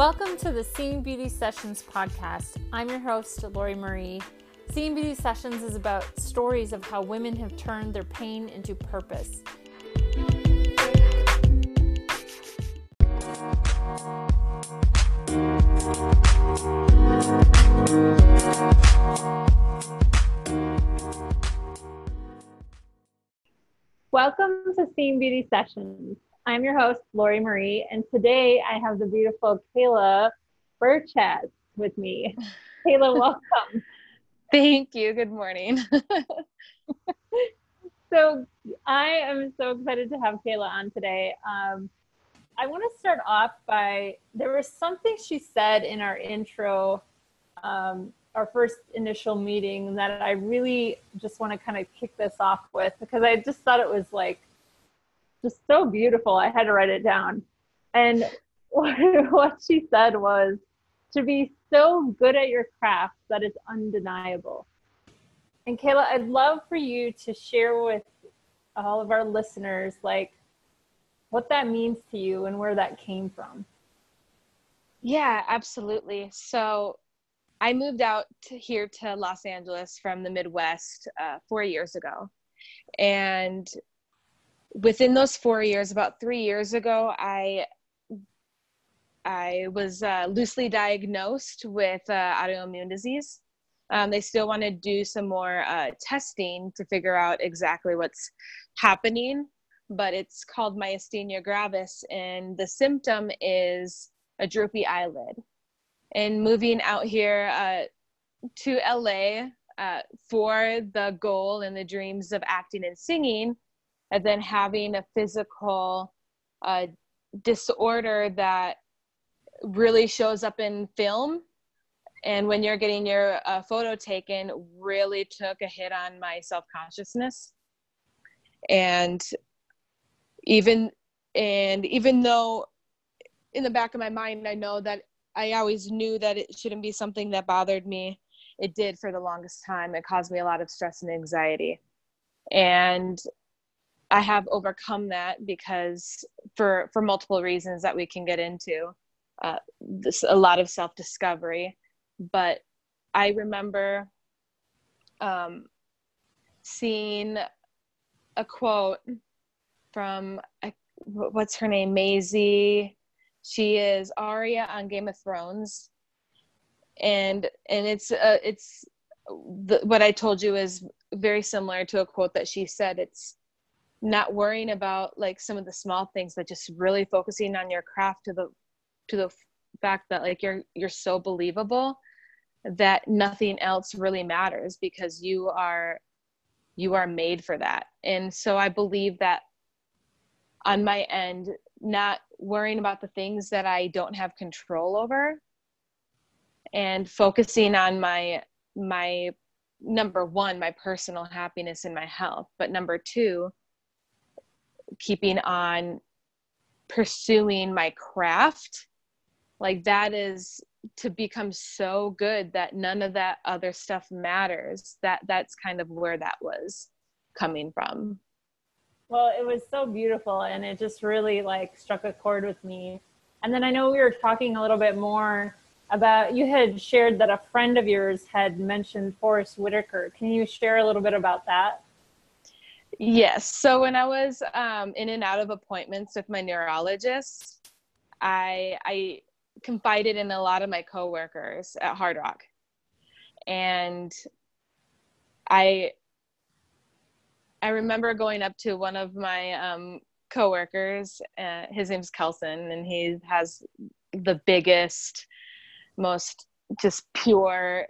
Welcome to the Seeing Beauty Sessions podcast. I'm your host, Lori Marie. Seeing Beauty Sessions is about stories of how women have turned their pain into purpose. Welcome to Seeing Beauty Sessions. I'm your host, Lori Marie, and today I have the beautiful Kayla Burchett with me. Kayla, welcome. Thank you. Good morning. so, I am so excited to have Kayla on today. Um, I want to start off by there was something she said in our intro, um, our first initial meeting, that I really just want to kind of kick this off with because I just thought it was like just so beautiful. I had to write it down. And what she said was to be so good at your craft that it's undeniable. And Kayla, I'd love for you to share with all of our listeners, like, what that means to you and where that came from. Yeah, absolutely. So I moved out to here to Los Angeles from the Midwest uh, four years ago. And within those four years, about three years ago, I I was uh, loosely diagnosed with uh, autoimmune disease. Um, they still want to do some more uh, testing to figure out exactly what's happening, but it's called myasthenia gravis, and the symptom is a droopy eyelid. And moving out here uh, to LA uh, for the goal and the dreams of acting and singing, and then having a physical uh, disorder that really shows up in film. And when you're getting your uh, photo taken really took a hit on my self-consciousness. And even and even though in the back of my mind i know that i always knew that it shouldn't be something that bothered me it did for the longest time. It caused me a lot of stress and anxiety. And I have overcome that because for for multiple reasons that we can get into, uh, this a lot of self discovery. But I remember um, seeing a quote from what's her name, Maisie. She is Arya on Game of Thrones, and and it's uh, it's the, what I told you is very similar to a quote that she said. It's not worrying about like some of the small things but just really focusing on your craft to the to the fact that like you're you're so believable that nothing else really matters because you are you are made for that. And so i believe that on my end not worrying about the things that i don't have control over and focusing on my my number one my personal happiness and my health but number two keeping on pursuing my craft like that is to become so good that none of that other stuff matters. That that's kind of where that was coming from. Well it was so beautiful and it just really like struck a chord with me. And then i know we were talking a little bit more about you had shared that a friend of yours had mentioned Forest Whitaker. Can you share a little bit about that Yes. So when I was um, in and out of appointments with my neurologist, I I confided in a lot of my coworkers at Hard Rock, and I I remember going up to one of my um, coworkers. Uh, his name's Kelson, and he has the biggest, most just pure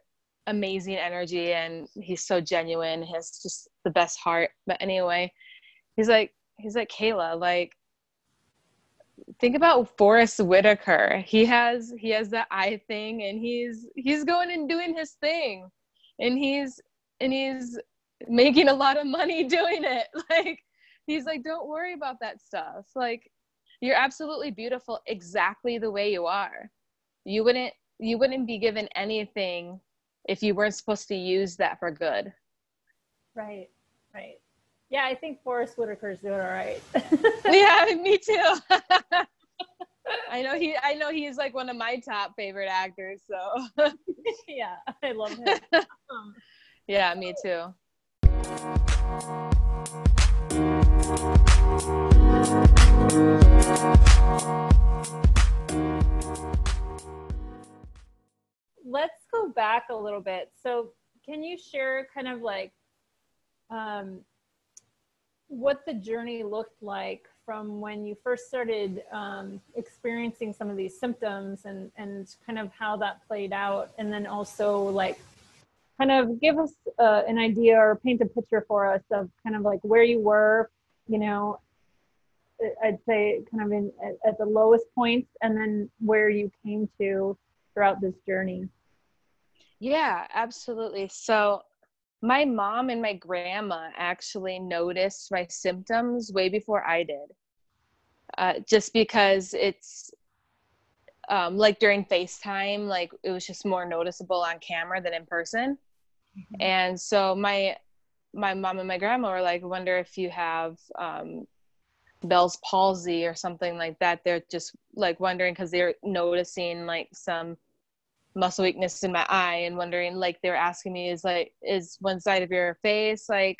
amazing energy and he's so genuine he has just the best heart but anyway he's like he's like kayla like think about Forest Whitaker. He has he has the eye thing and he's he's going and doing his thing. And he's and he's making a lot of money doing it. Like he's like don't worry about that stuff. Like you're absolutely beautiful exactly the way you are. You wouldn't you wouldn't be given anything if you weren't supposed to use that for good. Right, right. Yeah, I think Forest Whitaker's doing all right. yeah, me too. I know he. I know he's like one of my top favorite actors. So yeah, I love him. Um, yeah, me too. Let's go back a little bit. So, can you share kind of like um, what the journey looked like from when you first started um, experiencing some of these symptoms and, and kind of how that played out? And then also, like, kind of give us uh, an idea or paint a picture for us of kind of like where you were, you know, I'd say kind of in at, at the lowest points and then where you came to throughout this journey. Yeah, absolutely. So my mom and my grandma actually noticed my symptoms way before I did. Uh, just because it's um, like during FaceTime, like it was just more noticeable on camera than in person. Mm-hmm. And so my my mom and my grandma were like, wonder if you have um, Bell's palsy or something like that. They're just like wondering because they're noticing like some muscle weakness in my eye and wondering like they were asking me is like is one side of your face like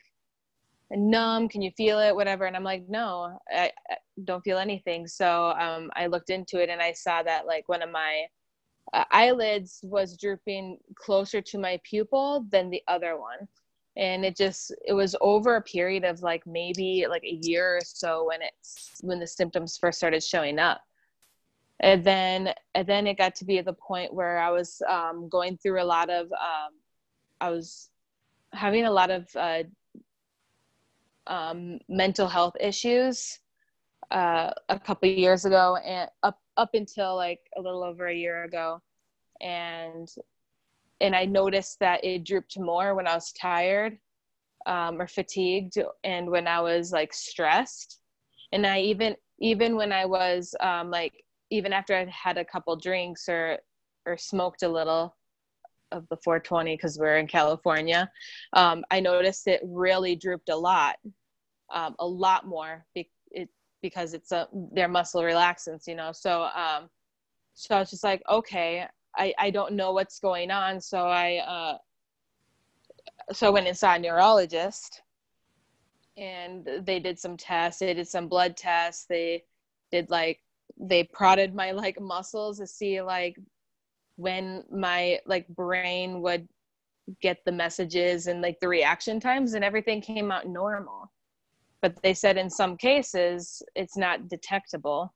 numb? Can you feel it? Whatever. And i'm like no i, I don't feel anything. So um, i looked into it and i saw that like one of my uh, eyelids was drooping closer to my pupil than the other one. And it just it was over a period of like maybe like a year or so when it's when the symptoms first started showing up and then and then it got to be at the point where i was um, going through a lot of um, i was having a lot of uh, um, mental health issues uh, a couple years ago and up up until like a little over a year ago and and I noticed that it drooped more when I was tired um, or fatigued and when I was like stressed. And I even even when I was um, like even after I had a couple drinks or or smoked a little of the 420 because we're in California, um, I noticed it really drooped a lot, um, a lot more be- it, because it's a their muscle relaxants, you know. So um, so I was just like, okay, I, I don't know what's going on. So I, uh, so I went and saw a neurologist and they did some tests. They did some blood tests. They did like, they prodded my like muscles to see like when my like brain would get the messages and like the reaction times and everything came out normal. But they said in some cases it's not detectable.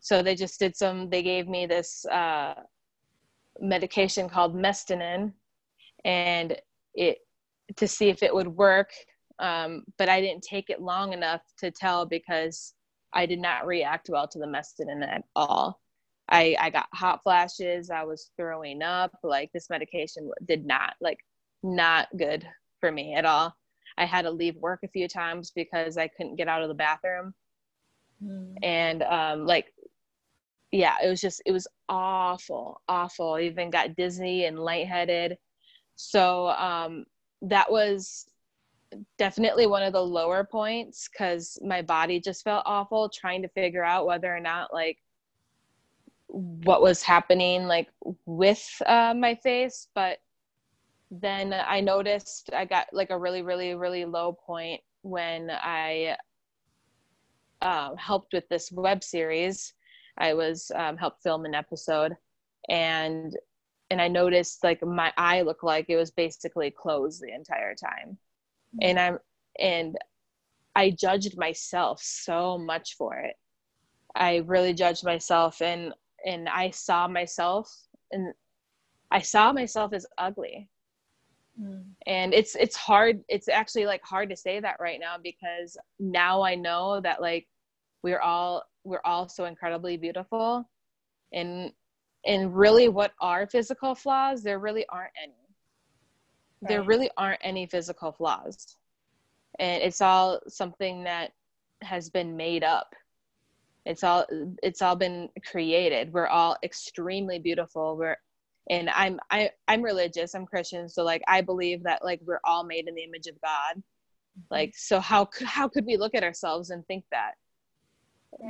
So they just did some, they gave me this, uh, medication called Mestinon, and it to see if it would work. Um, but I didn't take it long enough to tell because I did not react well to the Mestinon at all. I, I got hot flashes. I was throwing up. Like this medication did not like not good for me at all. I had to leave work a few times because I couldn't get out of the bathroom. Mm. And um, like yeah, it was just it was awful, awful. I even got dizzy and lightheaded. So um, that was definitely one of the lower points because my body just felt awful trying to figure out whether or not like what was happening like with uh, my face but then i noticed i got like a really really really low point when i uh, helped with this web series I was um, helped film an episode, and and I noticed like my eye looked like it was basically closed the entire time. And I'm and I judged myself so much for it. I really judged myself, and and I saw myself, and I saw myself as ugly. Mm. And it's it's hard. It's actually like hard to say that right now because now I know that like we're all we're all so incredibly beautiful and and really what are physical flaws there really aren't any right. there really aren't any physical flaws and it's all something that has been made up it's all it's all been created we're all extremely beautiful we're and i'm I, i'm religious i'm christian so like i believe that like we're all made in the image of god mm-hmm. like so how how could we look at ourselves and think that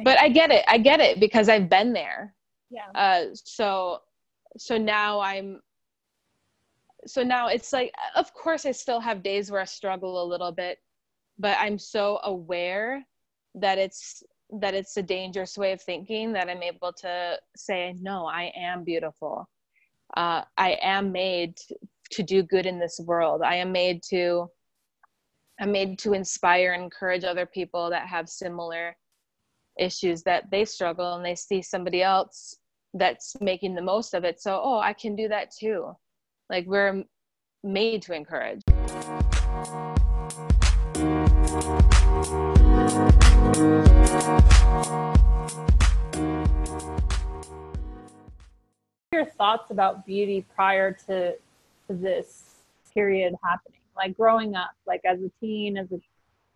but I get it. I get it because I've been there. Yeah. Uh, so, so now I'm. So now it's like, of course, I still have days where I struggle a little bit, but I'm so aware that it's that it's a dangerous way of thinking that I'm able to say, no, I am beautiful. Uh, I am made to do good in this world. I am made to. I'm made to inspire and encourage other people that have similar issues that they struggle and they see somebody else that's making the most of it so oh i can do that too like we're made to encourage. Your thoughts about beauty prior to to this period happening? Like growing up like as a teen as a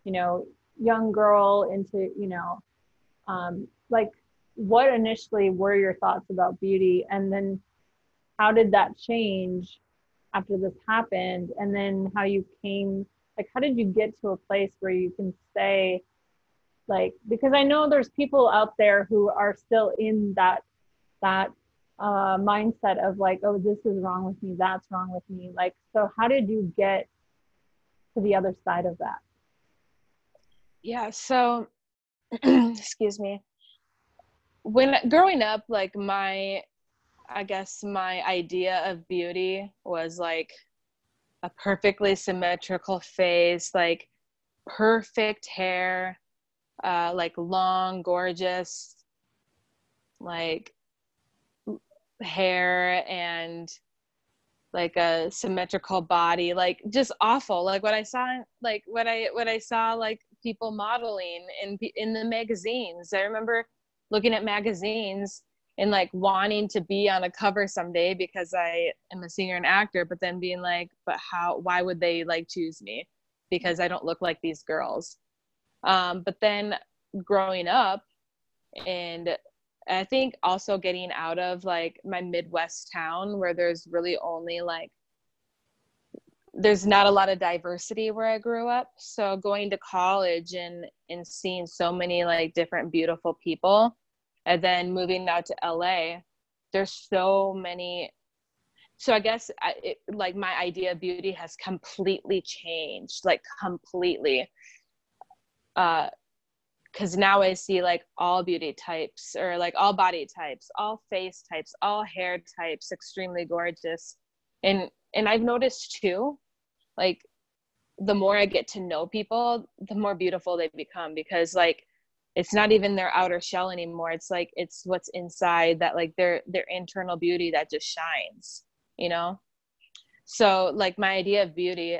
you know young girl into you know um, like what initially were your thoughts about beauty? And then how did that change after this happened? And then how you came like how did you get to a place where you can say like because i know there's people out there who are still in that that uh, mindset of like oh this is wrong with me that's wrong with me. Like so how did you get to the other side of that? Yeah so excuse me. When growing up like my i guess my idea of beauty was like a perfectly symmetrical face like perfect hair uh like long gorgeous like hair and like a symmetrical body like just awful like what i saw like what i what i saw like people modeling in in the magazines. I remember looking at magazines and like wanting to be on a cover someday because I am a singer and actor, but then being like, but how? Why would they like choose me? Because I don't look like these girls. Um, but then growing up, and I think also getting out of like my Midwest town where there's really only like there's not a lot of diversity where I grew up. So going to college and and seeing so many like different beautiful people, and then moving out to LA, there's so many. So I guess I, it, like my idea of beauty has completely changed, like completely. Uh, because now I see like all beauty types or like all body types, all face types, all hair types, extremely gorgeous. And and I've noticed too, like the more I get to know people, the more beautiful they become because like it's not even their outer shell anymore. It's like it's what's inside that like their their internal beauty that just shines, you know? So like my idea of beauty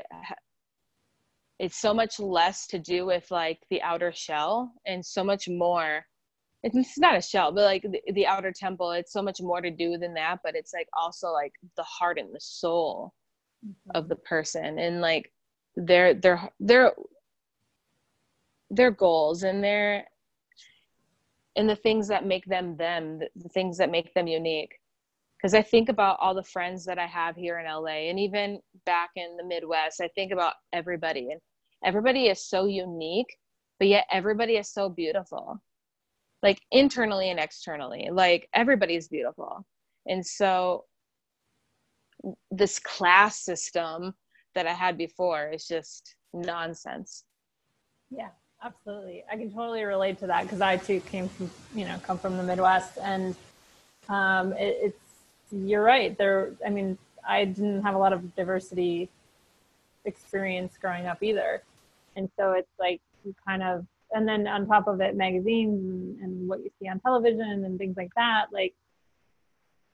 it's so much less to do with like the outer shell and so much more it's not a shell but like the, the, outer temple it's so much more to do than that but it's like also like the heart and the soul mm-hmm. of the person and like their their their their goals and their and the things that make them them the, things that make them unique. Because i think about all the friends that i have here in la and even back in the midwest i think about everybody. And everybody is so unique but yet everybody is so beautiful. Like internally and externally like everybody's beautiful. And so this class system that i had before is just nonsense. Yeah absolutely. I can totally relate to that because i too came from you know come from the midwest and um, it, it's you're right. There i mean i didn't have a lot of diversity experience growing up either. And so it's like you kind of and then on top of it magazines and, and what you see on television and things like that like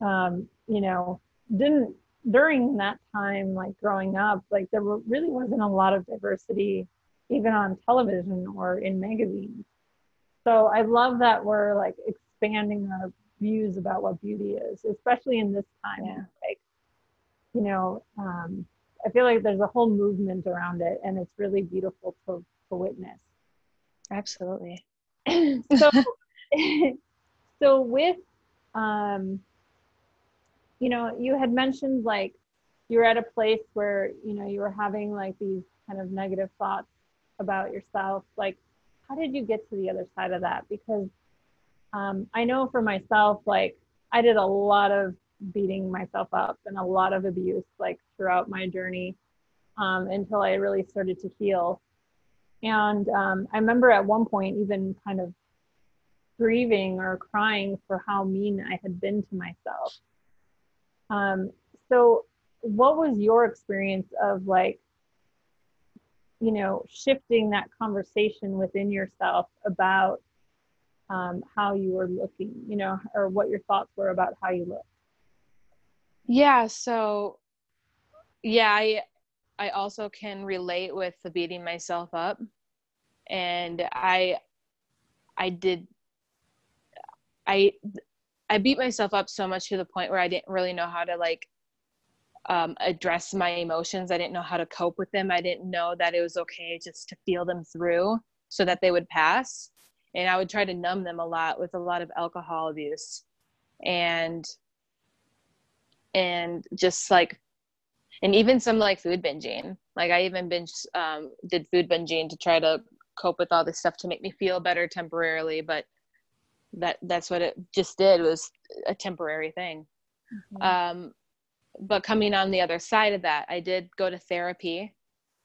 um, you know didn't during that time like growing up like there really wasn't a lot of diversity even on television or in magazines so i love that we're like expanding our views about what beauty is especially in this time yeah. like you know um, I feel like there's a whole movement around it and it's really beautiful to, to witness. Absolutely. so, so with, um, you know, you had mentioned like you were at a place where, you know, you were having like these kind of negative thoughts about yourself. Like, how did you get to the other side of that? Because um, I know for myself, like I did a lot of beating myself up and a lot of abuse, like throughout my journey um, until I really started to heal. And um, I remember at one point even kind of grieving or crying for how mean I had been to myself. Um, so, what was your experience of like, you know, shifting that conversation within yourself about um, how you were looking, you know, or what your thoughts were about how you look? Yeah. So, yeah, I I also can relate with the beating myself up, and I I did I I beat myself up so much to the point where I didn't really know how to like um, address my emotions. I didn't know how to cope with them. I didn't know that it was okay just to feel them through so that they would pass. And I would try to numb them a lot with a lot of alcohol abuse and and just like and even some like food binging. Like I even binge um, did food binging to try to cope with all this stuff to make me feel better temporarily, but that that's what it just did was a temporary thing mm-hmm. um, but coming on the other side of that i did go to therapy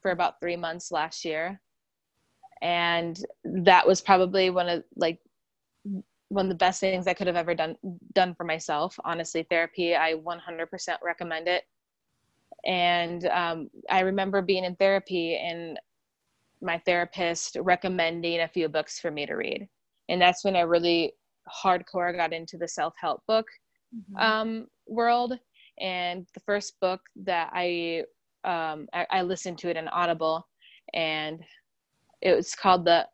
for about three months last year and that was probably one of like one of the best things i could have ever done done for myself honestly therapy i 100% recommend it and um, i remember being in therapy and my therapist recommending a few books for me to read and that's when I really hardcore got into the self help book mm-hmm. um, world. And the first book that I, um, I, I listened to it in Audible, and it was called the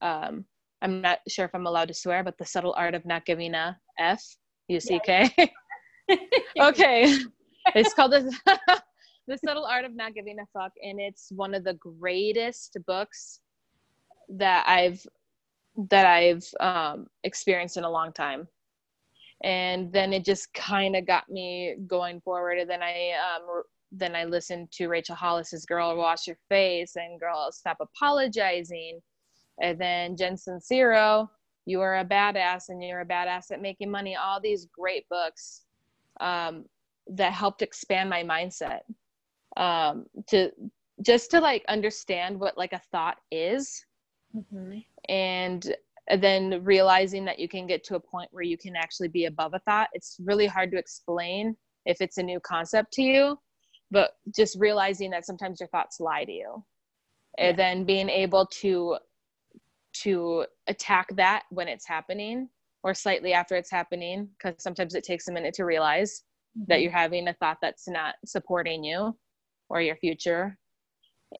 um, I'm not sure if I'm allowed to swear, but the subtle art of not giving a F U C K. okay, it's called the the subtle art of not giving a fuck, and it's one of the greatest books that I've that I've um, experienced in a long time. And then it just kind of got me going forward. And then I um, then I listened to Rachel Hollis's "Girl, Wash Your Face" and "Girl, Stop Apologizing," and then Jen Sincero, "You Are a Badass" and "You're a Badass at Making Money." All these great books um, that helped expand my mindset um, to just to like understand what like a thought is mm-hmm. and then realizing that you can get to a point where you can actually be above a thought it's really hard to explain if it's a new concept to you but just realizing that sometimes your thoughts lie to you yeah. and then being able to to attack that when it's happening or slightly after it's happening because sometimes it takes a minute to realize mm-hmm. that you're having a thought that's not supporting you or your future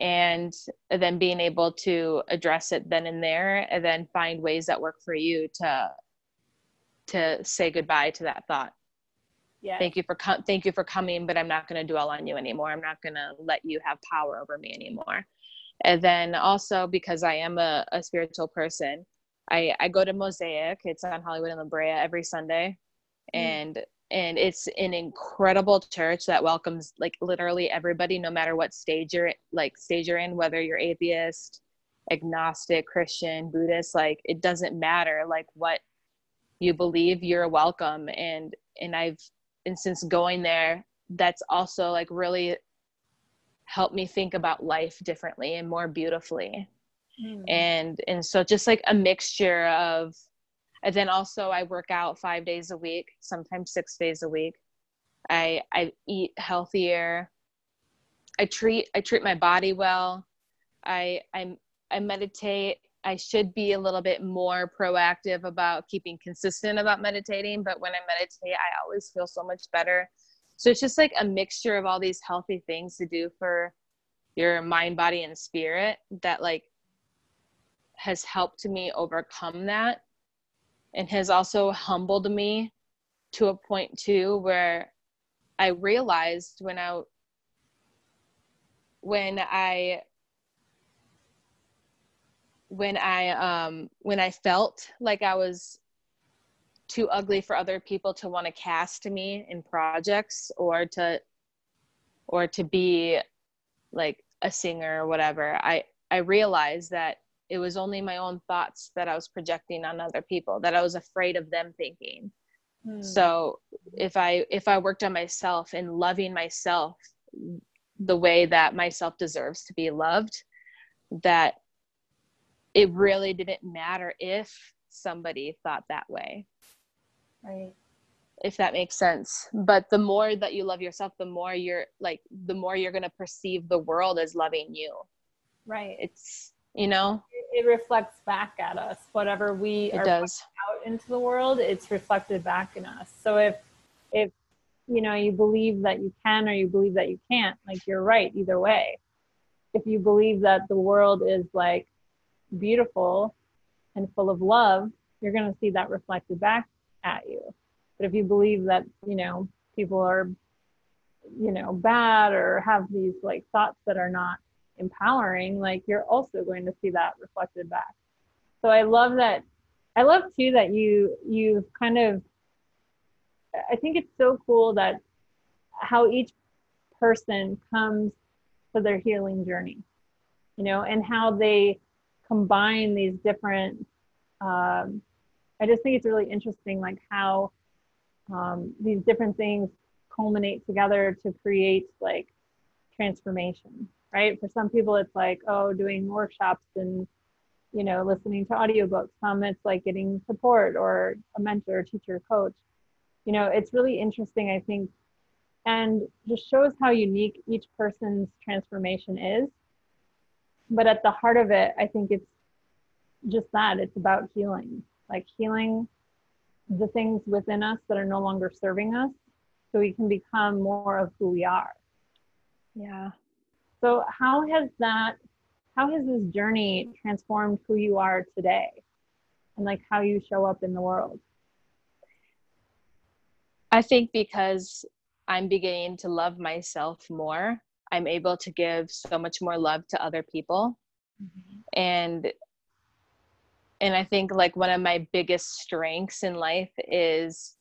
and then being able to address it then and there and then find ways that work for you to to say goodbye to that thought. Yeah. Thank you for com- thank you for coming but i'm not going to dwell on you anymore. I'm not going to let you have power over me anymore. And then also because i am a, a spiritual person i i go to mosaic. It's on hollywood and la brea every sunday mm. and and it's an incredible church that welcomes like literally everybody no matter what stage you're like stage you're in whether you're atheist agnostic christian buddhist like it doesn't matter like what you believe you're welcome and and i've and since going there that's also like really helped me think about life differently and more beautifully mm. and and so just like a mixture of and then also I work out five days a week, sometimes six days a week. I I eat healthier. I treat I treat my body well. I I I meditate. I should be a little bit more proactive about keeping consistent about meditating, but when I meditate, I always feel so much better. So it's just like a mixture of all these healthy things to do for your mind, body, and spirit that like has helped me overcome that and has also humbled me to a point too where I realized when I when I when I um when I felt like I was too ugly for other people to want to cast me in projects or to or to be like a singer or whatever i i realized that it was only my own thoughts that i was projecting on other people that i was afraid of them thinking. Hmm. so if i if i worked on myself and loving myself the way that myself deserves to be loved that it really didn't matter if somebody thought that way. Right. If that makes sense. But the more that you love yourself the more you're like the more you're going to perceive the world as loving you. Right. It's you know it, reflects back at us. Whatever we it are does. out into the world it's reflected back in us. So if if you know you believe that you can or you believe that you can't like you're right either way. If you believe that the world is like beautiful and full of love you're going to see that reflected back at you. But if you believe that you know people are you know bad or have these like thoughts that are not empowering like you're also going to see that reflected back so i love that i love too that you you've kind of I think it's so cool that how each person comes to their healing journey, you know, and how they combine these different. Um, I just think it's really interesting, like how um, these different things culminate together to create like transformation, right? For some people, it's like, oh, doing workshops and you know, listening to audiobooks. Some it's like getting support or a mentor, teacher, coach. You know it's really interesting i think and just shows how unique each person's transformation is. But at the heart of it i think it's just that it's about healing. Like healing the things within us that are no longer serving us so we can become more of who we are. Yeah so how has that how has this journey transformed who you are today and like how you show up in the world I think because I'm beginning to love myself more, I'm able to give so much more love to other people. Mm-hmm. And and I think like one of my biggest strengths in life is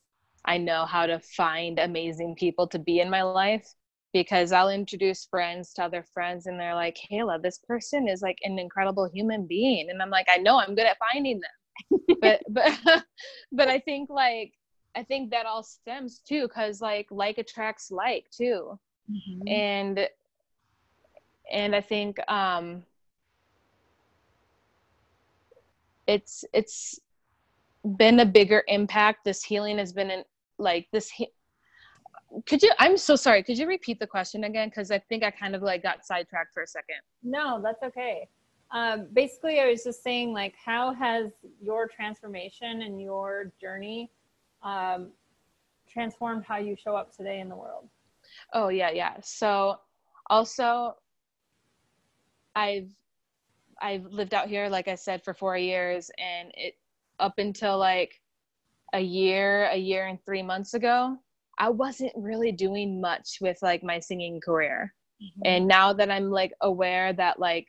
I know how to find amazing people to be in my life because I'll introduce friends to other friends and they're like, Kayla, this person is like an incredible human being. And I'm like, I know I'm good at finding them. but but but I think like I think that all stems too, because like like attracts like too, mm-hmm. and and I think um, it's it's been a bigger impact. This healing has been in like this. He- could you? I'm so sorry. Could you repeat the question again? Because I think I kind of like got sidetracked for a second. No, that's okay. Um, basically, I was just saying, like, how has your transformation and your journey um, transformed how you show up today in the world? Oh yeah, yeah. So also, I've I've lived out here, like I said, for four years, and it up until like a year, a year and three months ago, I wasn't really doing much with like my singing career. Mm-hmm. And now that I'm like aware that like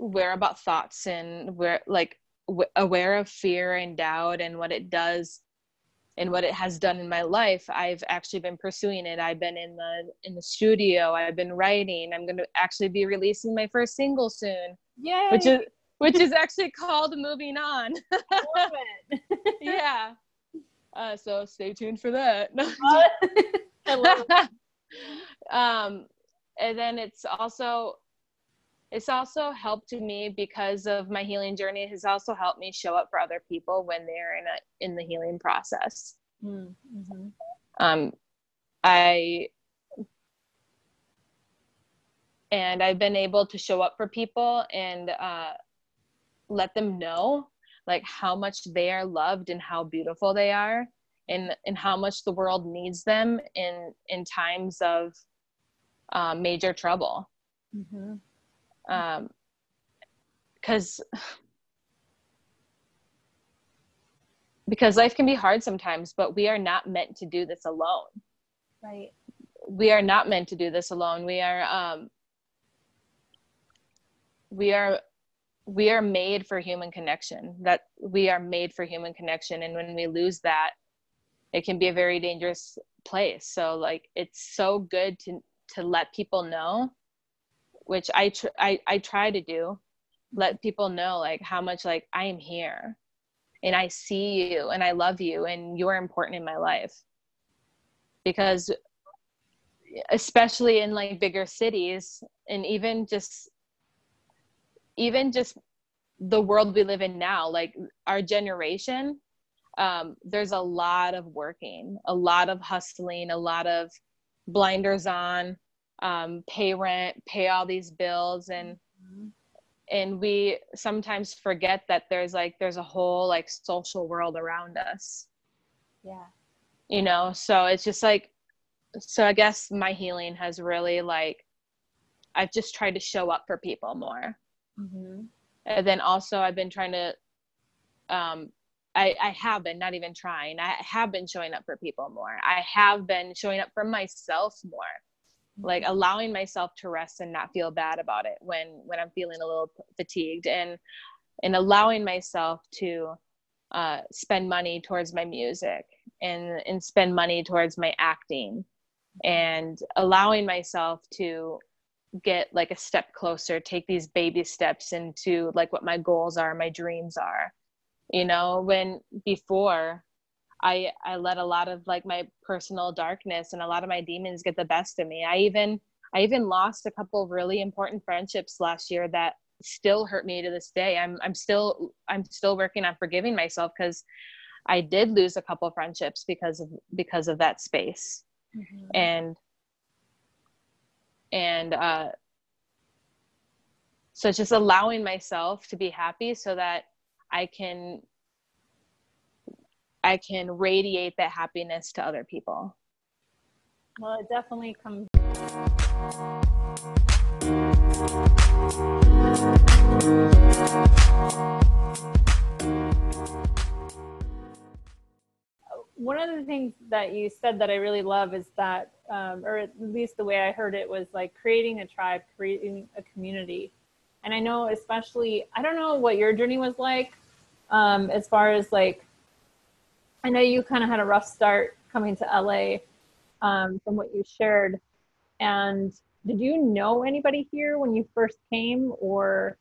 aware about thoughts and we're like w- aware of fear and doubt and what it does and what it has done in my life i've actually been pursuing it i've been in the in the studio i've been writing i'm going to actually be releasing my first single soon Yay. which is which is actually called moving on love it yeah uh, so stay tuned for that I love it. um and then it's also it's also helped me because of my healing journey it has also helped me show up for other people when they're in a in the healing process mm-hmm. um i and i've been able to show up for people and uh let them know like how much they are loved and how beautiful they are and and how much the world needs them in in times of uh, major trouble. Mm-hmm. Um because because life can be hard sometimes but we are not meant to do this alone. Right. We are not meant to do this alone. We are um we are we are made for human connection that we are made for human connection. And when we lose that it can be a very dangerous place. So like it's so good to to let people know which I, tr- I I try to do let people know like how much like i am here and i see you and i love you and you're important in my life. Because especially in like bigger cities and even just even just the world we live in now like our generation um, there's a lot of working a lot of hustling a lot of blinders on um, pay rent pay all these bills. And mm-hmm. and we sometimes forget that there's like there's a whole like social world around us. Yeah. You know so it's just like so i guess my healing has really like i've just tried to show up for people more mm-hmm. and then also i've been trying to um I, I have been not even trying i have been showing up for people more i have been showing up for myself more mm-hmm. like allowing myself to rest and not feel bad about it when when i'm feeling a little fatigued and and allowing myself to uh, spend money towards my music and and spend money towards my acting and allowing myself to get like a step closer take these baby steps into like what my goals are my dreams are. You know when before i i let a lot of like my personal darkness and a lot of my demons get the best of me. I even i even lost a couple really important friendships last year that still hurt me to this day. I'm i'm still i'm still working on forgiving myself because i did lose a couple of friendships because of because of that space. Mm-hmm. and and uh so just allowing myself to be happy so that i can i can radiate that happiness to other people. Well it definitely comes one of the things that you said that I really love is that, um, or at least the way I heard it was like creating a tribe, creating a community. And I know, especially, I don't know what your journey was like um, as far as like, I know you kind of had a rough start coming to LA um, from what you shared. And did you know anybody here when you first came or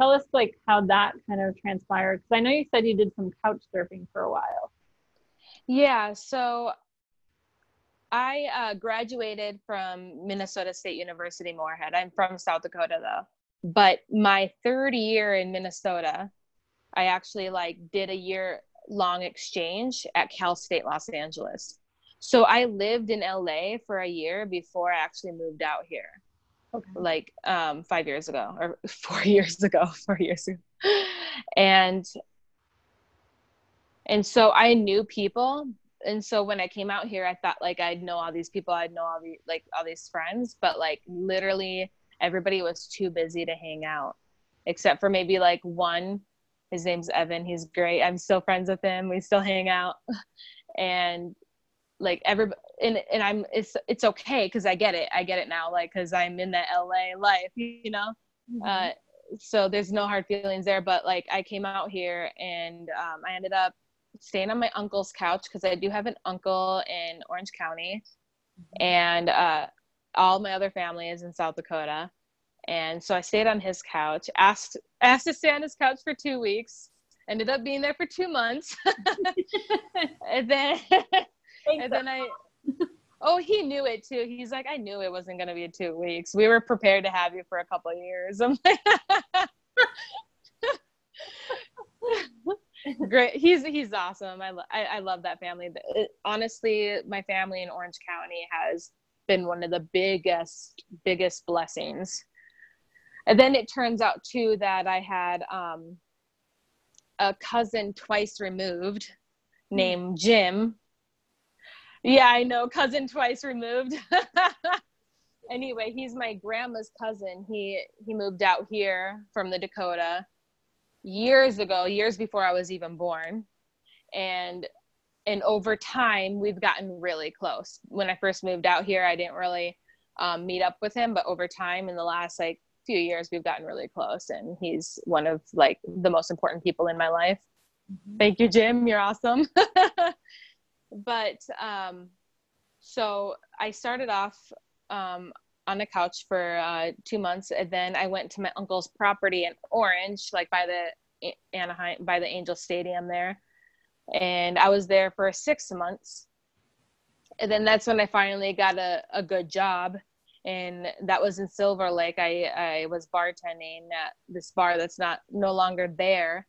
tell us like how that kind of transpired? Because I know you said you did some couch surfing for a while. Yeah, so I uh, graduated from Minnesota State University Moorhead. I'm from South Dakota though. But my third year in Minnesota, I actually like did a year long exchange at Cal State Los Angeles. So I lived in LA for a year before I actually moved out here. Okay. Like um, five years ago or four years ago, four years ago. And and so i knew people. And so when i came out here i thought like i'd know all these people i'd know all the like all these friends but like literally everybody was too busy to hang out except for maybe like one. His name's evan. He's great. I'm still friends with him. We still hang out. And like every and, and i'm it's it's okay because i get it. I get it now like because i'm in that la life you know? Mm-hmm. uh so there's no hard feelings there but like i came out here and um, i ended up staying on my uncle's couch because I do have an uncle in Orange County, mm-hmm. and uh, all my other family is in South Dakota. And so I stayed on his couch. asked asked to stay on his couch for two weeks. Ended up being there for two months, and then and then I. Oh, he knew it too. He's like, I knew it wasn't going to be two weeks. We were prepared to have you for a couple of years. I'm like, great. He's he's awesome. I, I, I love that family. It, honestly my family in orange county has been one of the biggest biggest blessings. And then it turns out too that i had um, a cousin twice removed hmm. named jim. Yeah i know. Cousin twice removed. Anyway he's my grandma's cousin. He he moved out here from the dakota years ago, years before I was even born. And and over time we've gotten really close. When I first moved out here, I didn't really um, meet up with him, but over time in the last like few years we've gotten really close and he's one of like the most important people in my life. Mm-hmm. Thank you, Jim. You're awesome. but um so I started off um on a couch for uh, two months, and then I went to my uncle's property in Orange, like by the Anaheim, by the Angel Stadium there, and I was there for six months. And then that's when I finally got a, a good job, and that was in Silver Lake. I I was bartending at this bar that's not no longer there,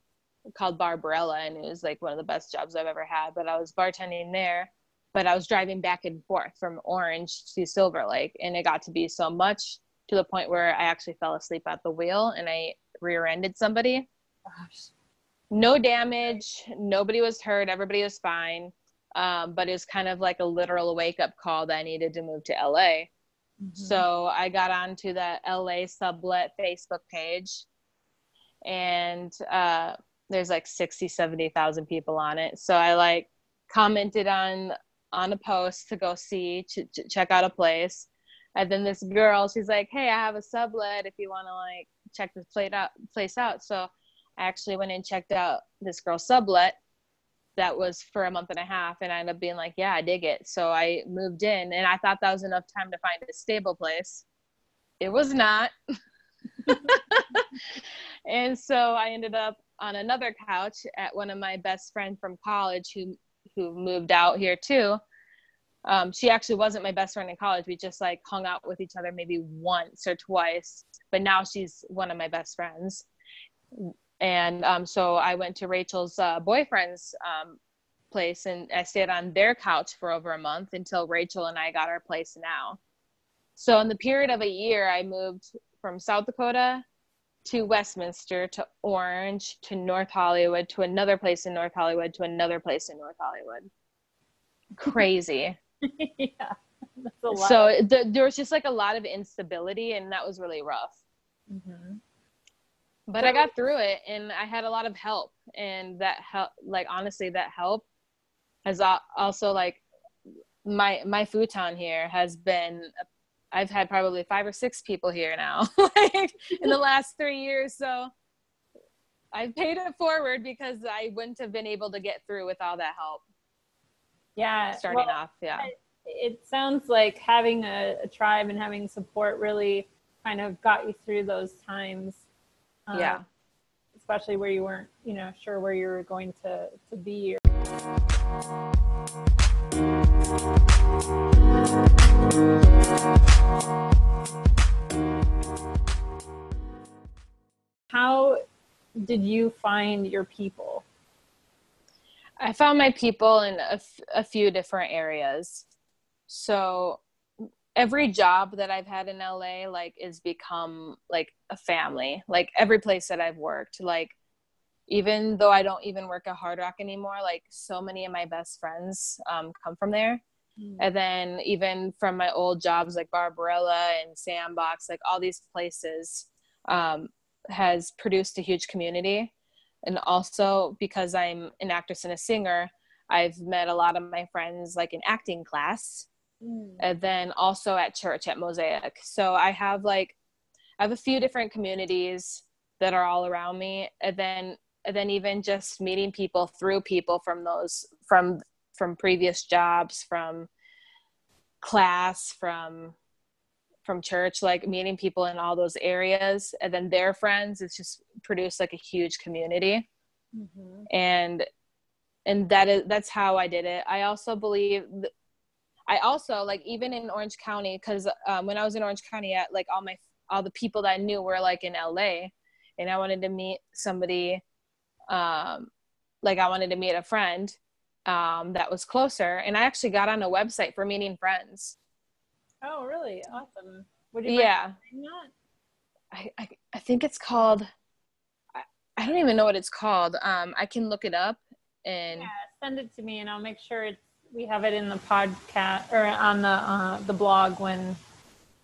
called Barbarella, and it was like one of the best jobs I've ever had. But I was bartending there but I was driving back and forth from Orange to Silver Lake, and it got to be so much to the point where I actually fell asleep at the wheel and I rear-ended somebody. Gosh. No damage, nobody was hurt, everybody was fine, um, but it was kind of like a literal wake-up call that I needed to move to LA. Mm-hmm. So I got onto the LA sublet Facebook page, and uh, there's like 60, 70,000 people on it. So I like commented on on a post to go see to, check out a place. And then this girl she's like hey i have a sublet if you want to like check this place out place out. So i actually went and checked out this girl's sublet that was for a month and a half and i ended up being like yeah i dig it. So i moved in and i thought that was enough time to find a stable place. It was not. And so i ended up on another couch at one of my best friends from college who who moved out here too. Um, she actually wasn't my best friend in college. We just like hung out with each other maybe once or twice, but now she's one of my best friends. And um, so I went to Rachel's uh, boyfriend's um, place and I stayed on their couch for over a month until Rachel and I got our place now. So in the period of a year, I moved from South Dakota to Westminster to Orange to North Hollywood to another place in North Hollywood to another place in North Hollywood. Crazy. yeah. So the, there was just like a lot of instability, and that was really rough. Mm-hmm. But so, I got through it, and I had a lot of help, and that help, like honestly, that help has also like my my futon here has been a I've had probably five or six people here now, like in the last three years. So I've paid it forward because I wouldn't have been able to get through with all that help. Yeah. Starting well, off. Yeah. It sounds like having a, a, tribe and having support really kind of got you through those times. Um, yeah. Especially where you weren't, you know, sure where you were going to, to be. How did you find your people? I found my people in a, f- a few different areas. So every job that I've had in LA like is become like a family. Like every place that I've worked, like even though I don't even work at Hard Rock anymore, like so many of my best friends um, come from there. Mm. And then even from my old jobs like Barbarella and Sandbox, like all these places um, has produced a huge community. And also because I'm an actress and a singer, I've met a lot of my friends like in acting class. Mm. And then also at church at Mosaic. So I have like I have a few different communities that are all around me. And then and then even just meeting people through people from those from from previous jobs from class from from church like meeting people in all those areas. And then their friends it's just produced like a huge community. Mm-hmm. and and that is that's how i did it. I also believe th- i also like even in orange county because um, when i was in orange county at like all my all the people that i knew were like in la and i wanted to meet somebody um, like I wanted to meet a friend um, that was closer, and I actually got on a website for meeting friends. Oh, really? Awesome. Would you yeah. I, I, I think it's called. I, I don't even know what it's called. Um, I can look it up and yeah, send it to me, and I'll make sure it's we have it in the podcast or on the uh, the blog when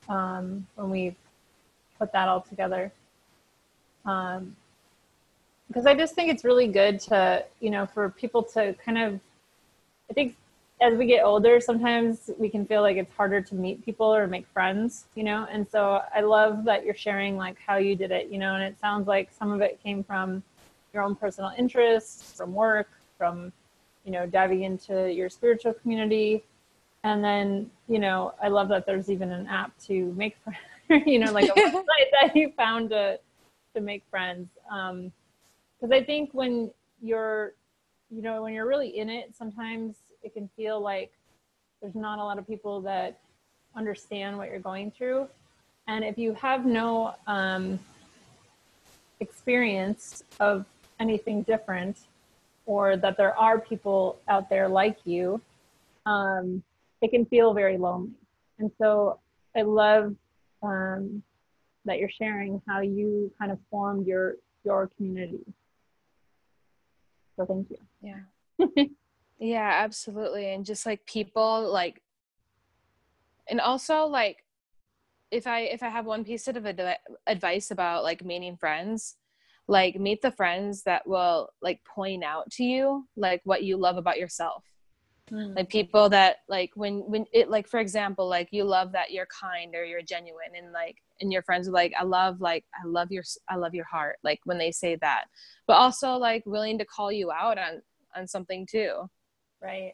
um, when we put that all together. Um, because I just think it's really good to, you know, for people to kind of, I think as we get older, sometimes we can feel like it's harder to meet people or make friends, you know, and so I love that you're sharing like how you did it, you know, and it sounds like some of it came from your own personal interests, from work, from, you know, diving into your spiritual community. and then you know i love that there's even an app to make friends you know like a website that you found to to make friends. Um because i think when you're you know when you're really in it sometimes it can feel like there's not a lot of people that understand what you're going through and if you have no um experience of anything different or that there are people out there like you um it can feel very lonely. And so I love um, that you're sharing how you kind of formed your your community. So thank you. Yeah. yeah, absolutely. And just like people like and also like if I if I have one piece of ad- advice about like meeting friends, like meet the friends that will like point out to you like what you love about yourself mm. like people that like when when it like for example like you love that you're kind or you're genuine and like and your friends are like i love like i love your i love your heart like when they say that. But also like willing to call you out on on something too. Right.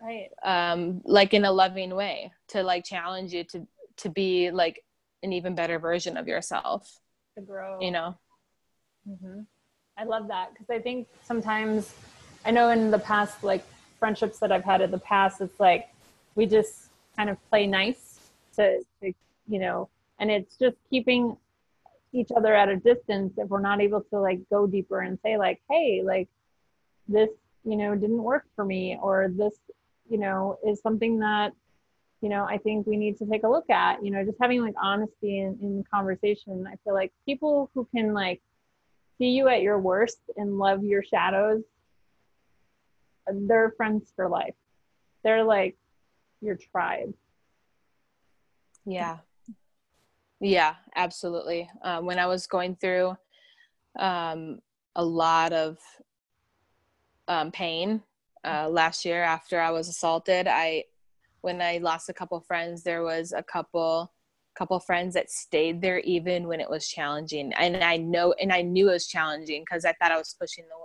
Right. Um like in a loving way to like challenge you to to be like an even better version of yourself to grow. you know? Mm-hmm. i love that because i think sometimes i know in the past like friendships that I've had in the past, it's like we just kind of play nice to, to you know, and it's just keeping each other at a distance if we're not able to like go deeper and say like, hey, like this, you know, didn't work for me, or this, you know, is something that you know i think we need to take a look at you know just having like honesty in, in conversation i feel like people who can like see you at your worst and love your shadows they're friends for life. They're like your tribe. Yeah. Yeah, absolutely. Um, when I was going through um, a lot of um, pain uh, last year after I was assaulted, I when I lost a couple friends, there was a couple couple friends that stayed there even when it was challenging and i know and i knew it was challenging because i thought i was pushing them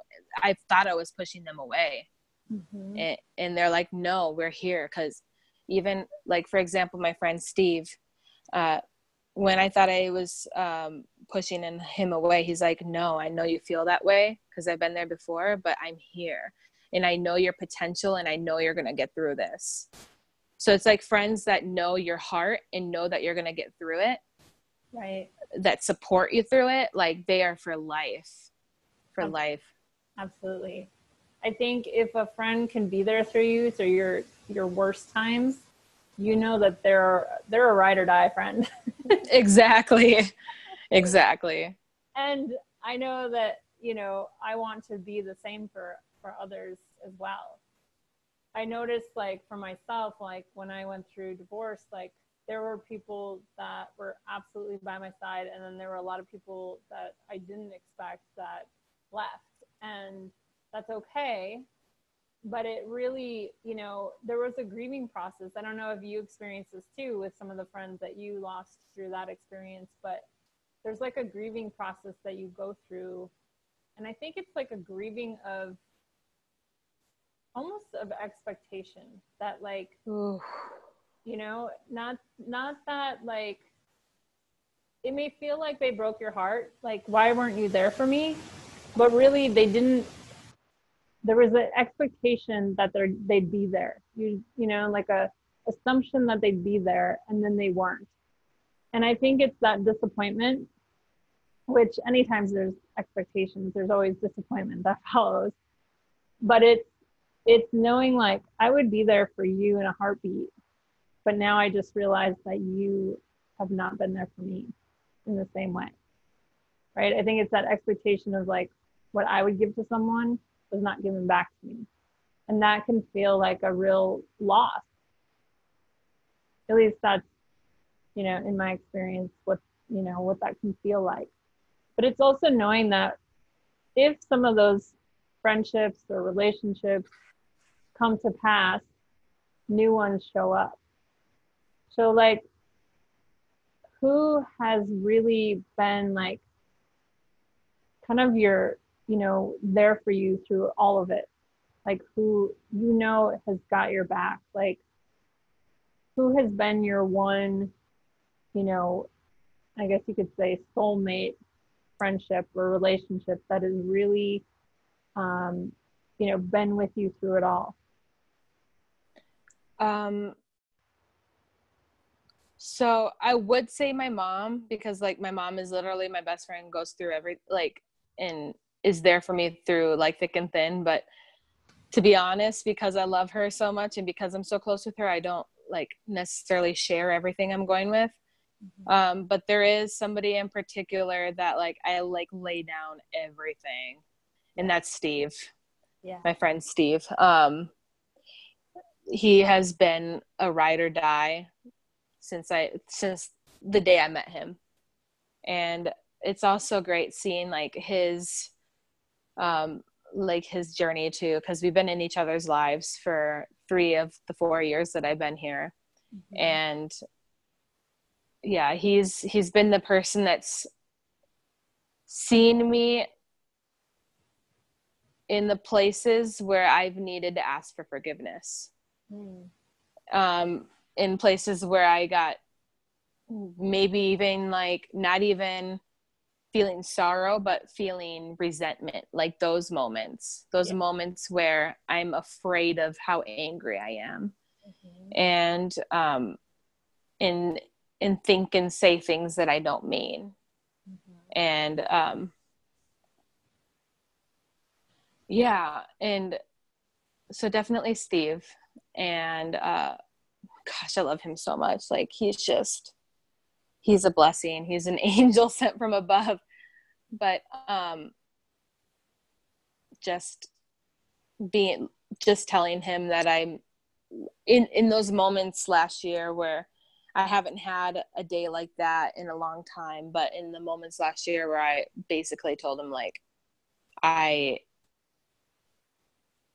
i thought i was pushing them away mm-hmm. and, and they're like no we're here because even like for example my friend steve uh, when i thought i was um, pushing him away he's like no i know you feel that way because i've been there before but i'm here. And i know your potential and i know you're going to get through this. So it's like friends that know your heart and know that you're going to get through it right. that support you through it like they are for life for absolutely. life. absolutely. I think if a friend can be there through you through your your worst times, you know that they're they're a ride or die friend. exactly. Exactly. And I know that, you know, I want to be the same for for others as well. I noticed like for myself like when I went through divorce like there were people that were absolutely by my side and then there were a lot of people that I didn't expect that left and that's okay but it really you know there was a grieving process. I don't know if you experienced this too with some of the friends that you lost through that experience but there's like a grieving process that you go through. And i think it's like a grieving of almost of expectation that like Ooh. you know not not that like it may feel like they broke your heart like why weren't you there for me? But really they didn't there was an expectation that they're they'd be there. You you know, like a assumption that they'd be there and then they weren't. And I think it's that disappointment, which anytime there's expectations, there's always disappointment that follows. But it's it's knowing like I would be there for you in a heartbeat, but now I just realized that you have not been there for me in the same way. Right? I think it's that expectation of like what I would give to someone was not given back to me. And that can feel like a real loss. At least that's, you know, in my experience, what, you know, what that can feel like. But it's also knowing that if some of those friendships or relationships come to pass, new ones show up. So, like, who has really been like kind of your you know, there for you through all of it. Like who you know has got your back. Like who has been your one, you know, I guess you could say soulmate friendship or relationship that has really, um, you know, been with you through it all? Um, so I would say my mom because like my mom is literally my best friend, goes through every like and is there for me through like thick and thin. But to be honest, because I love her so much and because I'm so close with her, I don't like necessarily share everything I'm going with. Mm-hmm. Um, but there is somebody in particular that like I like lay down everything, and that's Steve. Yeah, my friend Steve. Um, he has been a ride or die since I since the day I met him, and it's also great seeing like his um like his journey too because we've been in each other's lives for three of the four years that I've been here, mm-hmm. and yeah, he's he's been the person that's seen me in the places where I've needed to ask for forgiveness. Mm. Um, in places where I got maybe even like not even feeling sorrow, but feeling resentment, like those moments, those yeah. moments where I'm afraid of how angry I am. Mm-hmm. And, um, and, and think and say things that I don't mean. Mm-hmm. And, um, yeah. And so definitely Steve and, uh, gosh, I love him so much. Like he's just he's a blessing. He's an angel sent from above. But um just being just telling him that I'm in in those moments last year where I haven't had a day like that in a long time, but in the moments last year where I basically told him like I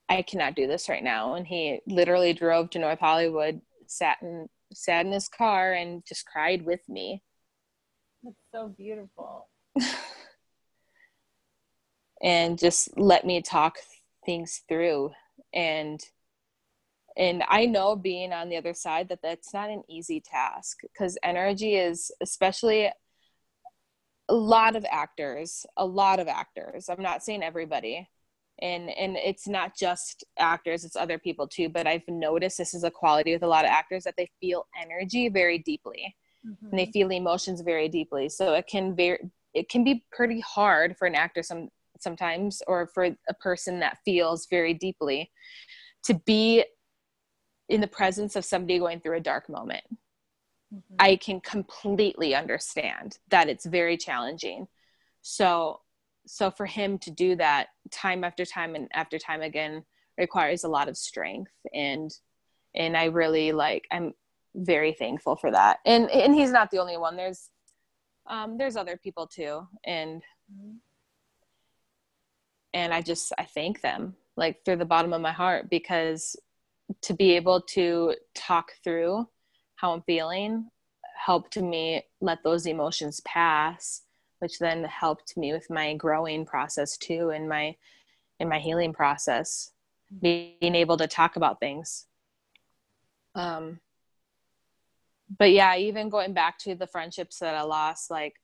I cannot do this right now and he literally drove to North Hollywood sat in sat in his car and just cried with me. That's so beautiful. and just let me talk things through and and I know being on the other side that that's not an easy task because energy is especially a lot of actors, a lot of actors. I'm not saying everybody, and and it's not just actors it's other people too but i've noticed this is a quality with a lot of actors that they feel energy very deeply mm-hmm. and they feel emotions very deeply so it can very it can be pretty hard for an actor some sometimes or for a person that feels very deeply to be in the presence of somebody going through a dark moment mm-hmm. i can completely understand that it's very challenging so so for him to do that time after time and after time again requires a lot of strength. And and i really like i'm very thankful for that. And and he's not the only one. There's um there's other people too. And and i just i thank them like through the bottom of my heart because to be able to talk through how i'm feeling helped me let those emotions pass which then helped me with my growing process too and my in my healing process being able to talk about things. Um but yeah even going back to the friendships that i lost like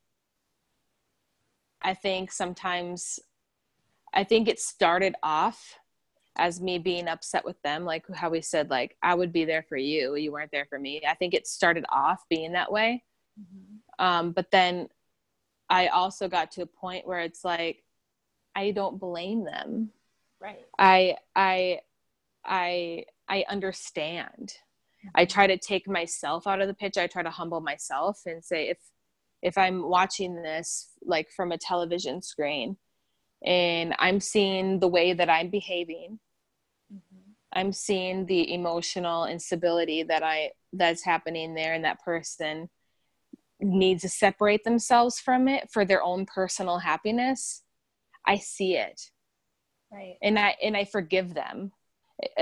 i think sometimes i think it started off as me being upset with them like how we said like i would be there for you you weren't there for me. I think it started off being that way. Mm-hmm. um, but then I also got to a point where it's like I don't blame them. Right. I I I I understand. I try to take myself out of the picture. I try to humble myself and say if if I'm watching this like from a television screen and I'm seeing the way that I'm behaving, mm-hmm. I'm seeing the emotional instability that I that's happening there in that person needs to separate themselves from it for their own personal happiness i see it. Right. And i and i forgive them.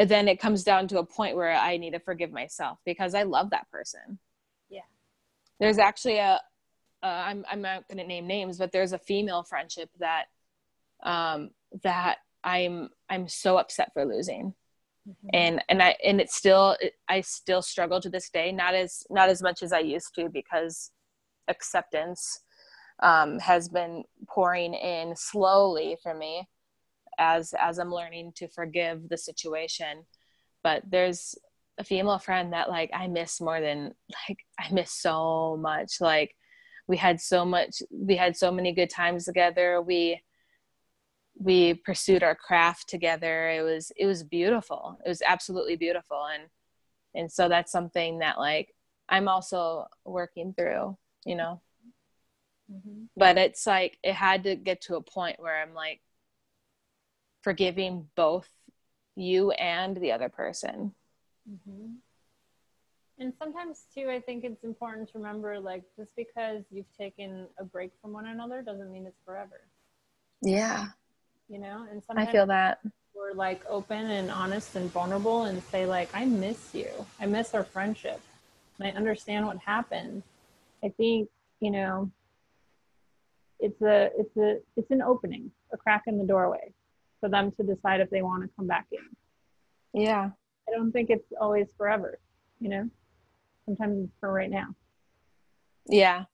Then it comes down to a point where i need to forgive myself because i love that person. Yeah. There's actually a uh, I'm, I'm not going to name names but there's a female friendship that um that i'm i'm so upset for losing. Mm-hmm. and and i and it's still i still struggle to this day not as not as much as i used to because acceptance um, has been pouring in slowly for me as as i'm learning to forgive the situation. But there's a female friend that like i miss more than like i miss so much. Like we had so much we had so many good times together. We we pursued our craft together. It was it was beautiful. It was absolutely beautiful. And and so that's something that like i'm also working through you know? Mm-hmm. but it's like it had to get to a point where i'm like forgiving both you and the other person. Mm-hmm. and sometimes too i think it's important to remember like just because you've taken a break from one another doesn't mean it's forever. Yeah. You know? And sometimes i feel that. we're like open and honest and vulnerable and say like i miss you. I miss our friendship. And i understand what happened i think you know it's a it's a it's an opening a crack in the doorway for them to decide if they want to come back in. Yeah. I don't think it's always forever you know sometimes it's for right now. Yeah.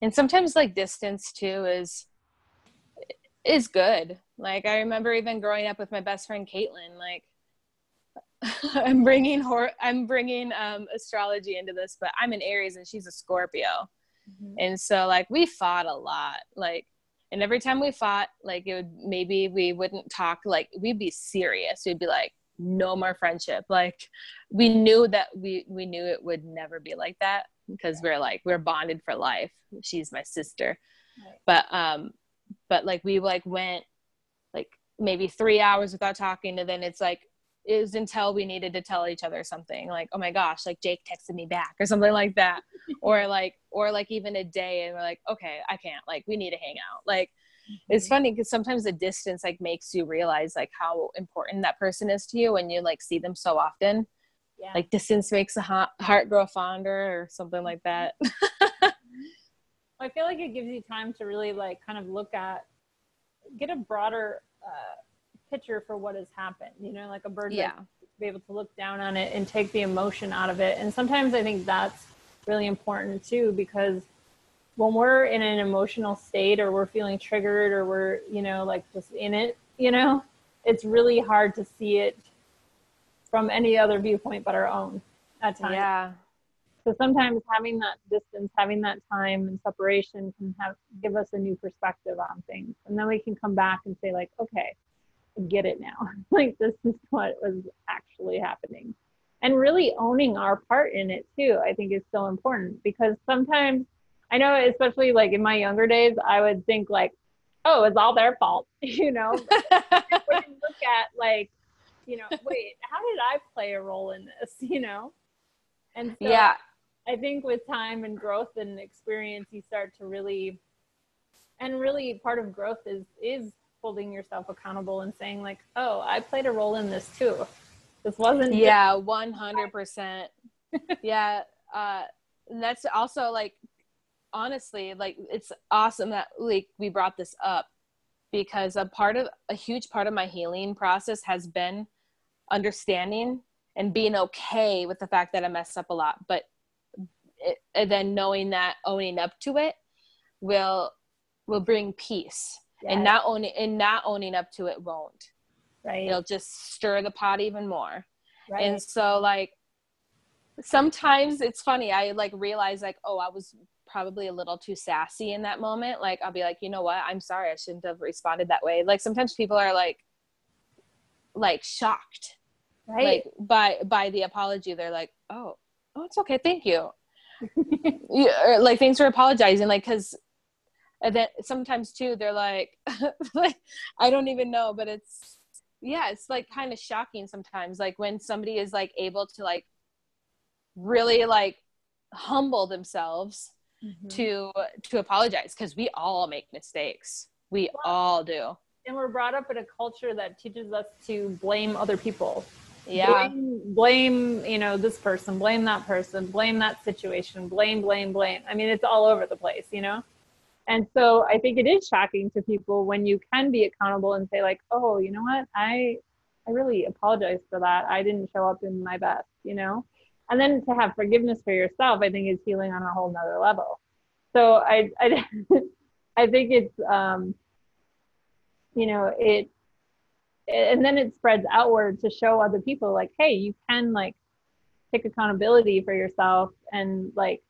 And sometimes like distance too is is good. Like I remember even growing up with my best friend Caitlin. Like I'm bringing hor- I'm bringing um, astrology into this, but I'm an Aries and she's a Scorpio, mm-hmm. and so like we fought a lot. Like, and every time we fought, like it would maybe we wouldn't talk. Like we'd be serious. We'd be like, no more friendship. Like we knew that we we knew it would never be like that because we're like we're bonded for life. She's my sister, right. but um, but like we like went like maybe three hours without talking and then it's like it was until we needed to tell each other something like oh my gosh like jake texted me back or something like that. Or like or like even a day and we're like okay i can't like we need to hang out. Like mm-hmm. it's funny because sometimes the distance like makes you realize like how important that person is to you when you like see them so often. Yeah. like distance makes the heart grow fonder or something like that. I feel like it gives you time to really like kind of look at get a broader uh, picture for what has happened. You know, like a bird yeah. to be able to look down on it and take the emotion out of it. And sometimes I think that's really important too, because when we're in an emotional state or we're feeling triggered or we're, you know, like just in it, you know, it's really hard to see it from any other viewpoint but our own at times. Yeah. So sometimes having that distance, having that time and separation can have give us a new perspective on things. And then we can come back and say like, okay, get it now. like this is what was actually happening. And really owning our part in it too, I think is so important because sometimes I know especially like in my younger days, I would think like, oh, it's all their fault, you know. when you look at like, you know, wait, how did I play a role in this, you know? And so yeah, I think with time and growth and experience, you start to really, and really part of growth is is holding yourself accountable and saying like, oh, I played a role in this too. This wasn't. Yeah, one hundred percent. Yeah, uh, that's also like, honestly, like it's awesome that like we brought this up because a part of a huge part of my healing process has been understanding and being okay with the fact that I messed up a lot, but it, and then knowing that owning up to it will will bring peace yes. and not owning and not owning up to it won't. Right. It'll just stir the pot even more. Right. and so like sometimes it's funny i like realize like oh i was probably a little too sassy in that moment. Like i'll be like you know what? I'm sorry i shouldn't have responded that way. Like sometimes people are like like shocked. Right. Like by by the apology they're like oh oh it's okay thank you. Yeah, er, like thanks for apologizing like because and then sometimes too they're like like i don't even know but it's yeah it's like kind of shocking sometimes like when somebody is like able to like really like humble themselves mm-hmm. to to apologize because we all make mistakes. We well, all do. and we're brought up in a culture that teaches us to blame other people. Yeah. Blame, blame you know this person blame that person blame that situation blame blame blame. I mean it's all over the place you know and so i think it is shocking to people when you can be accountable and say like oh you know what i I really apologize for that. I didn't show up in my best, you know? And then to have forgiveness for yourself, I think is healing on a whole nother level. So I, I, I think it's, um, you know, it, and then it spreads outward to show other people like, hey, you can like take accountability for yourself and like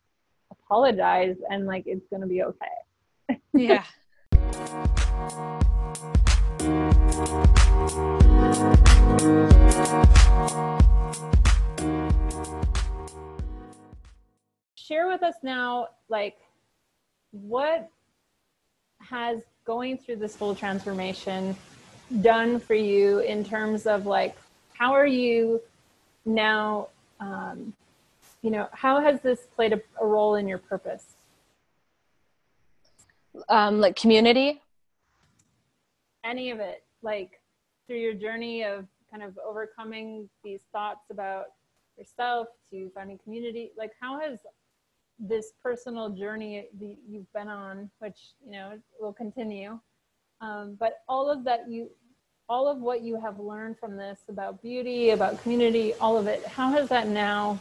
apologize and like it's gonna be okay. Yeah. Share with us now, like, what has going through this whole transformation done for you in terms of like, how are you now, um, you know, how has this played a, a role in your purpose? Um, like community? Any of it, like through your journey of kind of overcoming these thoughts about yourself to finding community, like how has this personal journey that you've been on, which you know will continue, um, but all of that you, all of what you have learned from this about beauty, about community, all of it, how has that now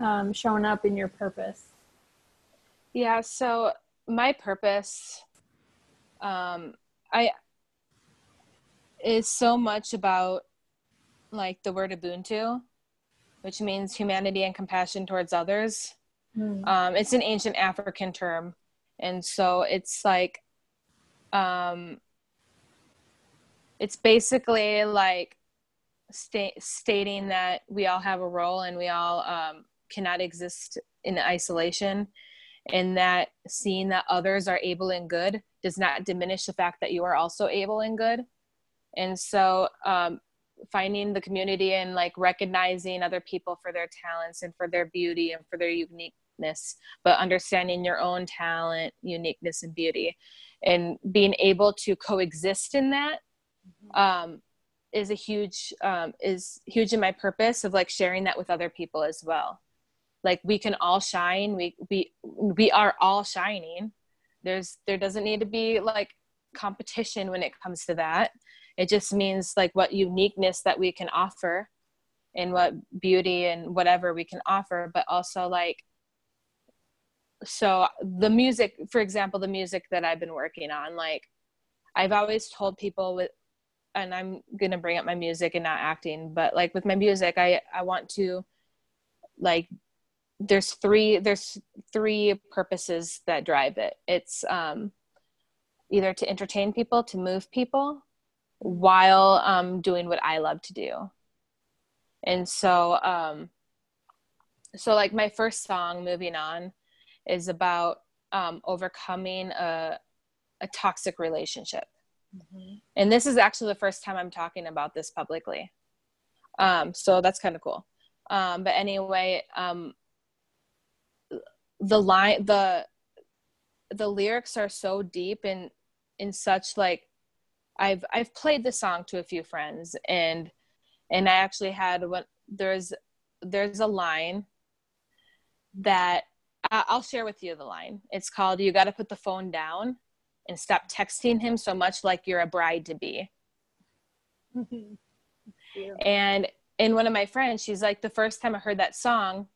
um, shown up in your purpose? Yeah, so my purpose, um, I is so much about like the word Ubuntu, which means humanity and compassion towards others. Mm. Um, it's an ancient African term, and so it's like, um, it's basically like sta- stating that we all have a role and we all um, cannot exist in isolation, and that seeing that others are able and good does not diminish the fact that you are also able and good and so um, finding the community and like recognizing other people for their talents and for their beauty and for their uniqueness but understanding your own talent uniqueness and beauty and being able to coexist in that mm-hmm. um, is a huge um, is huge in my purpose of like sharing that with other people as well like we can all shine. We we we are all shining. There's there doesn't need to be like competition when it comes to that. It just means like what uniqueness that we can offer and what beauty and whatever we can offer but also like so the music for example the music that i've been working on like i've always told people with and i'm gonna bring up my music and not acting but like with my music i i want to like there's three there's three purposes that drive it it's um either to entertain people to move people while um, doing what I love to do. And so, um, so like my first song, "Moving On," is about um, overcoming a, a toxic relationship. Mm-hmm. And this is actually the first time I'm talking about this publicly. Um, so that's kind of cool. Um, but anyway, um, the line, the the lyrics are so deep and in such like I've I've played the song to a few friends and and I actually had what there's there's a line that I'll share with you the line. It's called "You got to put the phone down and stop texting him so much like you're a bride to be." and and one of my friends, she's like, the first time I heard that song,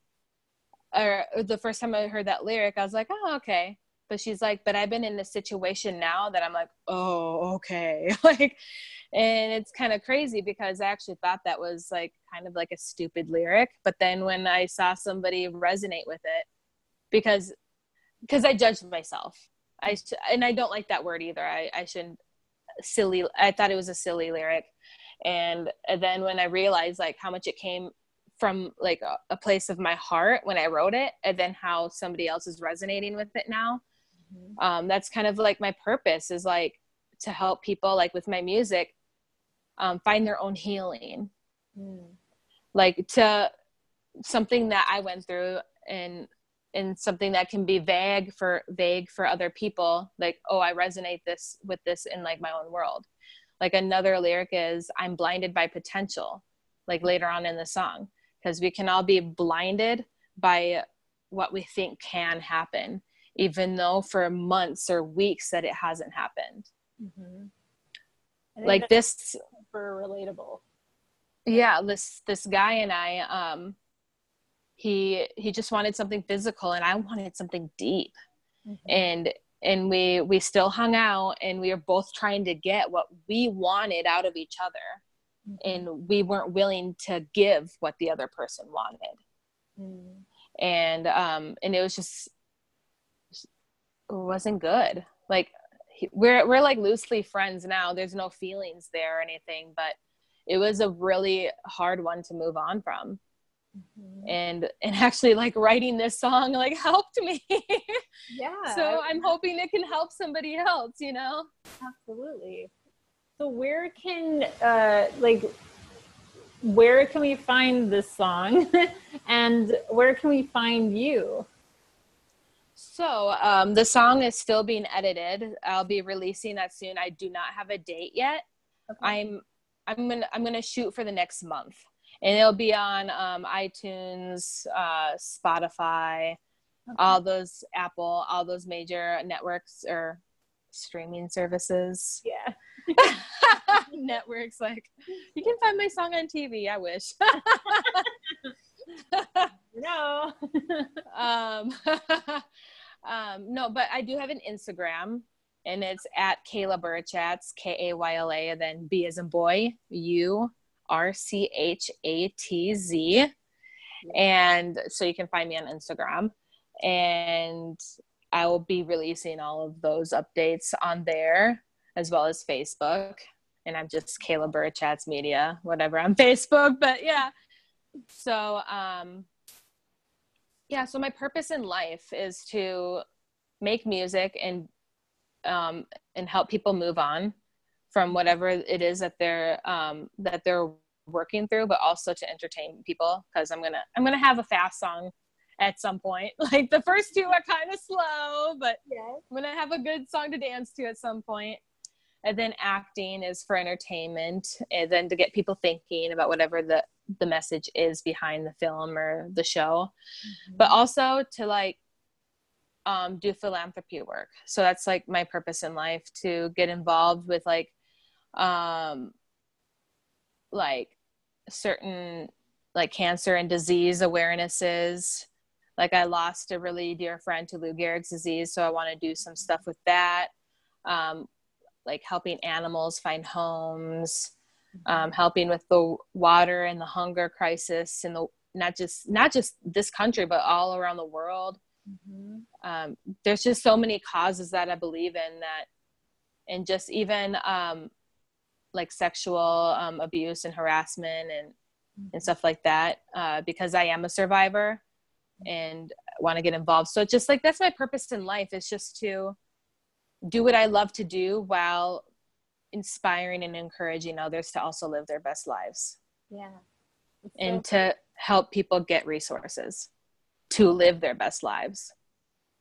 or the first time I heard that lyric, I was like, oh okay. But she's like but i've been in a situation now that i'm like oh okay. Like and it's kind of crazy because i actually thought that was like kind of like a stupid lyric but then when i saw somebody resonate with it because because i judged myself. I and i don't like that word either. I i shouldn't silly i thought it was a silly lyric. And then when i realized like how much it came from like a, a, place of my heart when I wrote it, and then how somebody else is resonating with it now mm-hmm. um, that's kind of like my purpose is like to help people like with my music um, find their own healing mm. like to something that i went through and and something that can be vague for vague for other people like oh i resonate this with this in like my own world like another lyric is i'm blinded by potential like later on in the song because we can all be blinded by what we think can happen even though for months or weeks that it hasn't happened. Mm-hmm. Like this super relatable. yeah this this guy and i um he he just wanted something physical and i wanted something deep mm-hmm. and and we we still hung out and we were both trying to get what we wanted out of each other. And we weren't willing to give what the other person wanted. Mm. and um and it was just it wasn't good. Like we're we're like loosely friends now. There's no feelings there or anything but it was a really hard one to move on from. Mm-hmm. and and actually like writing this song like helped me. Yeah. So i'm hoping it can help somebody else you know? Absolutely so where can uh like where can we find this song and where can we find you so um, the song is still being edited i'll be releasing that soon i do not have a date yet okay. i'm i'm gonna i'm gonna shoot for the next month and it'll be on um, iTunes, uh, Spotify, okay. all those Apple, all those major networks or streaming services. Yeah. networks like you can find my song on TV. I wish. no. um, um, no, but I do have an Instagram and it's at Kayla Burchatz, K A Y L A, and then B as in boy, U R C H A T Z. And so you can find me on Instagram. And I will be releasing all of those updates on there as well as Facebook. And I'm just Kayla Burchatz Media, whatever on Facebook. But yeah. So um yeah, so my purpose in life is to make music and um and help people move on from whatever it is that they're um, that they're working through, but also to entertain people because I'm gonna I'm gonna have a fast song at some point. Like the first two are kind of slow, but yes. I'm gonna have a good song to dance to at some point. And then acting is for entertainment, and then to get people thinking about whatever the the message is behind the film or the show, mm-hmm. but also to like um, do philanthropy work. So that's like my purpose in life to get involved with like um like certain like cancer and disease awarenesses like i lost a really dear friend to lou gehrig's disease so i want to do some stuff with that um, like helping animals find homes um, helping with the water and the hunger crisis and the not just not just this country but all around the world mm-hmm. um, there's just so many causes that i believe in that and just even um, like sexual um, abuse and harassment and mm-hmm. and stuff like that uh, because I am a survivor and want to get involved. So just like that's my purpose in life is just to do what I love to do while inspiring and encouraging others to also live their best lives. Yeah. and to help people get resources to live their best lives.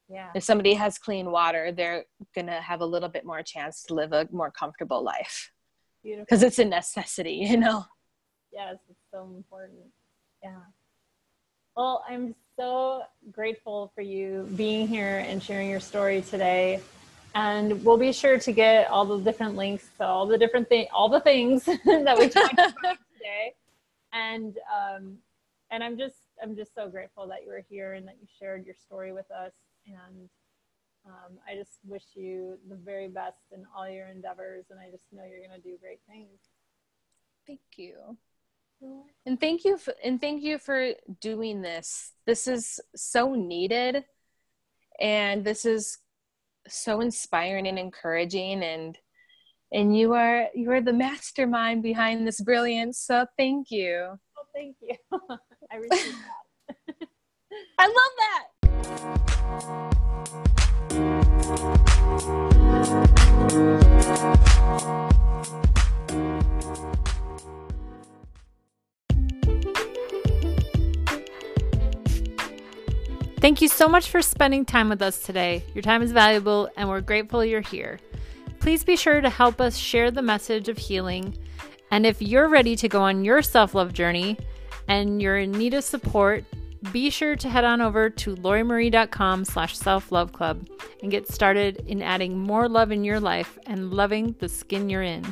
Yeah. If somebody has clean water, they're going to have a little bit more chance to live a more comfortable life Beautiful. because it's a necessity you know yes it's so important yeah well i'm so grateful for you being here and sharing your story today and we'll be sure to get all the different links to all the different things all the things that we talked about today and um and i'm just i'm just so grateful that you were here and that you shared your story with us and um, I just wish you the very best in all your endeavors, and I just know you're going to do great things. Thank you. And thank you for, and thank you for doing this. This is so needed and this is so inspiring and encouraging and and you are you are the mastermind behind this brilliance. So thank you. Oh, thank you. I received that. I love that. Thank you so much for spending time with us today. Your time is valuable, and we're grateful you're here. Please be sure to help us share the message of healing. And if you're ready to go on your self love journey and you're in need of support, be sure to head on over to lauriemarie.com slash self-love club and get started in adding more love in your life and loving the skin you're in.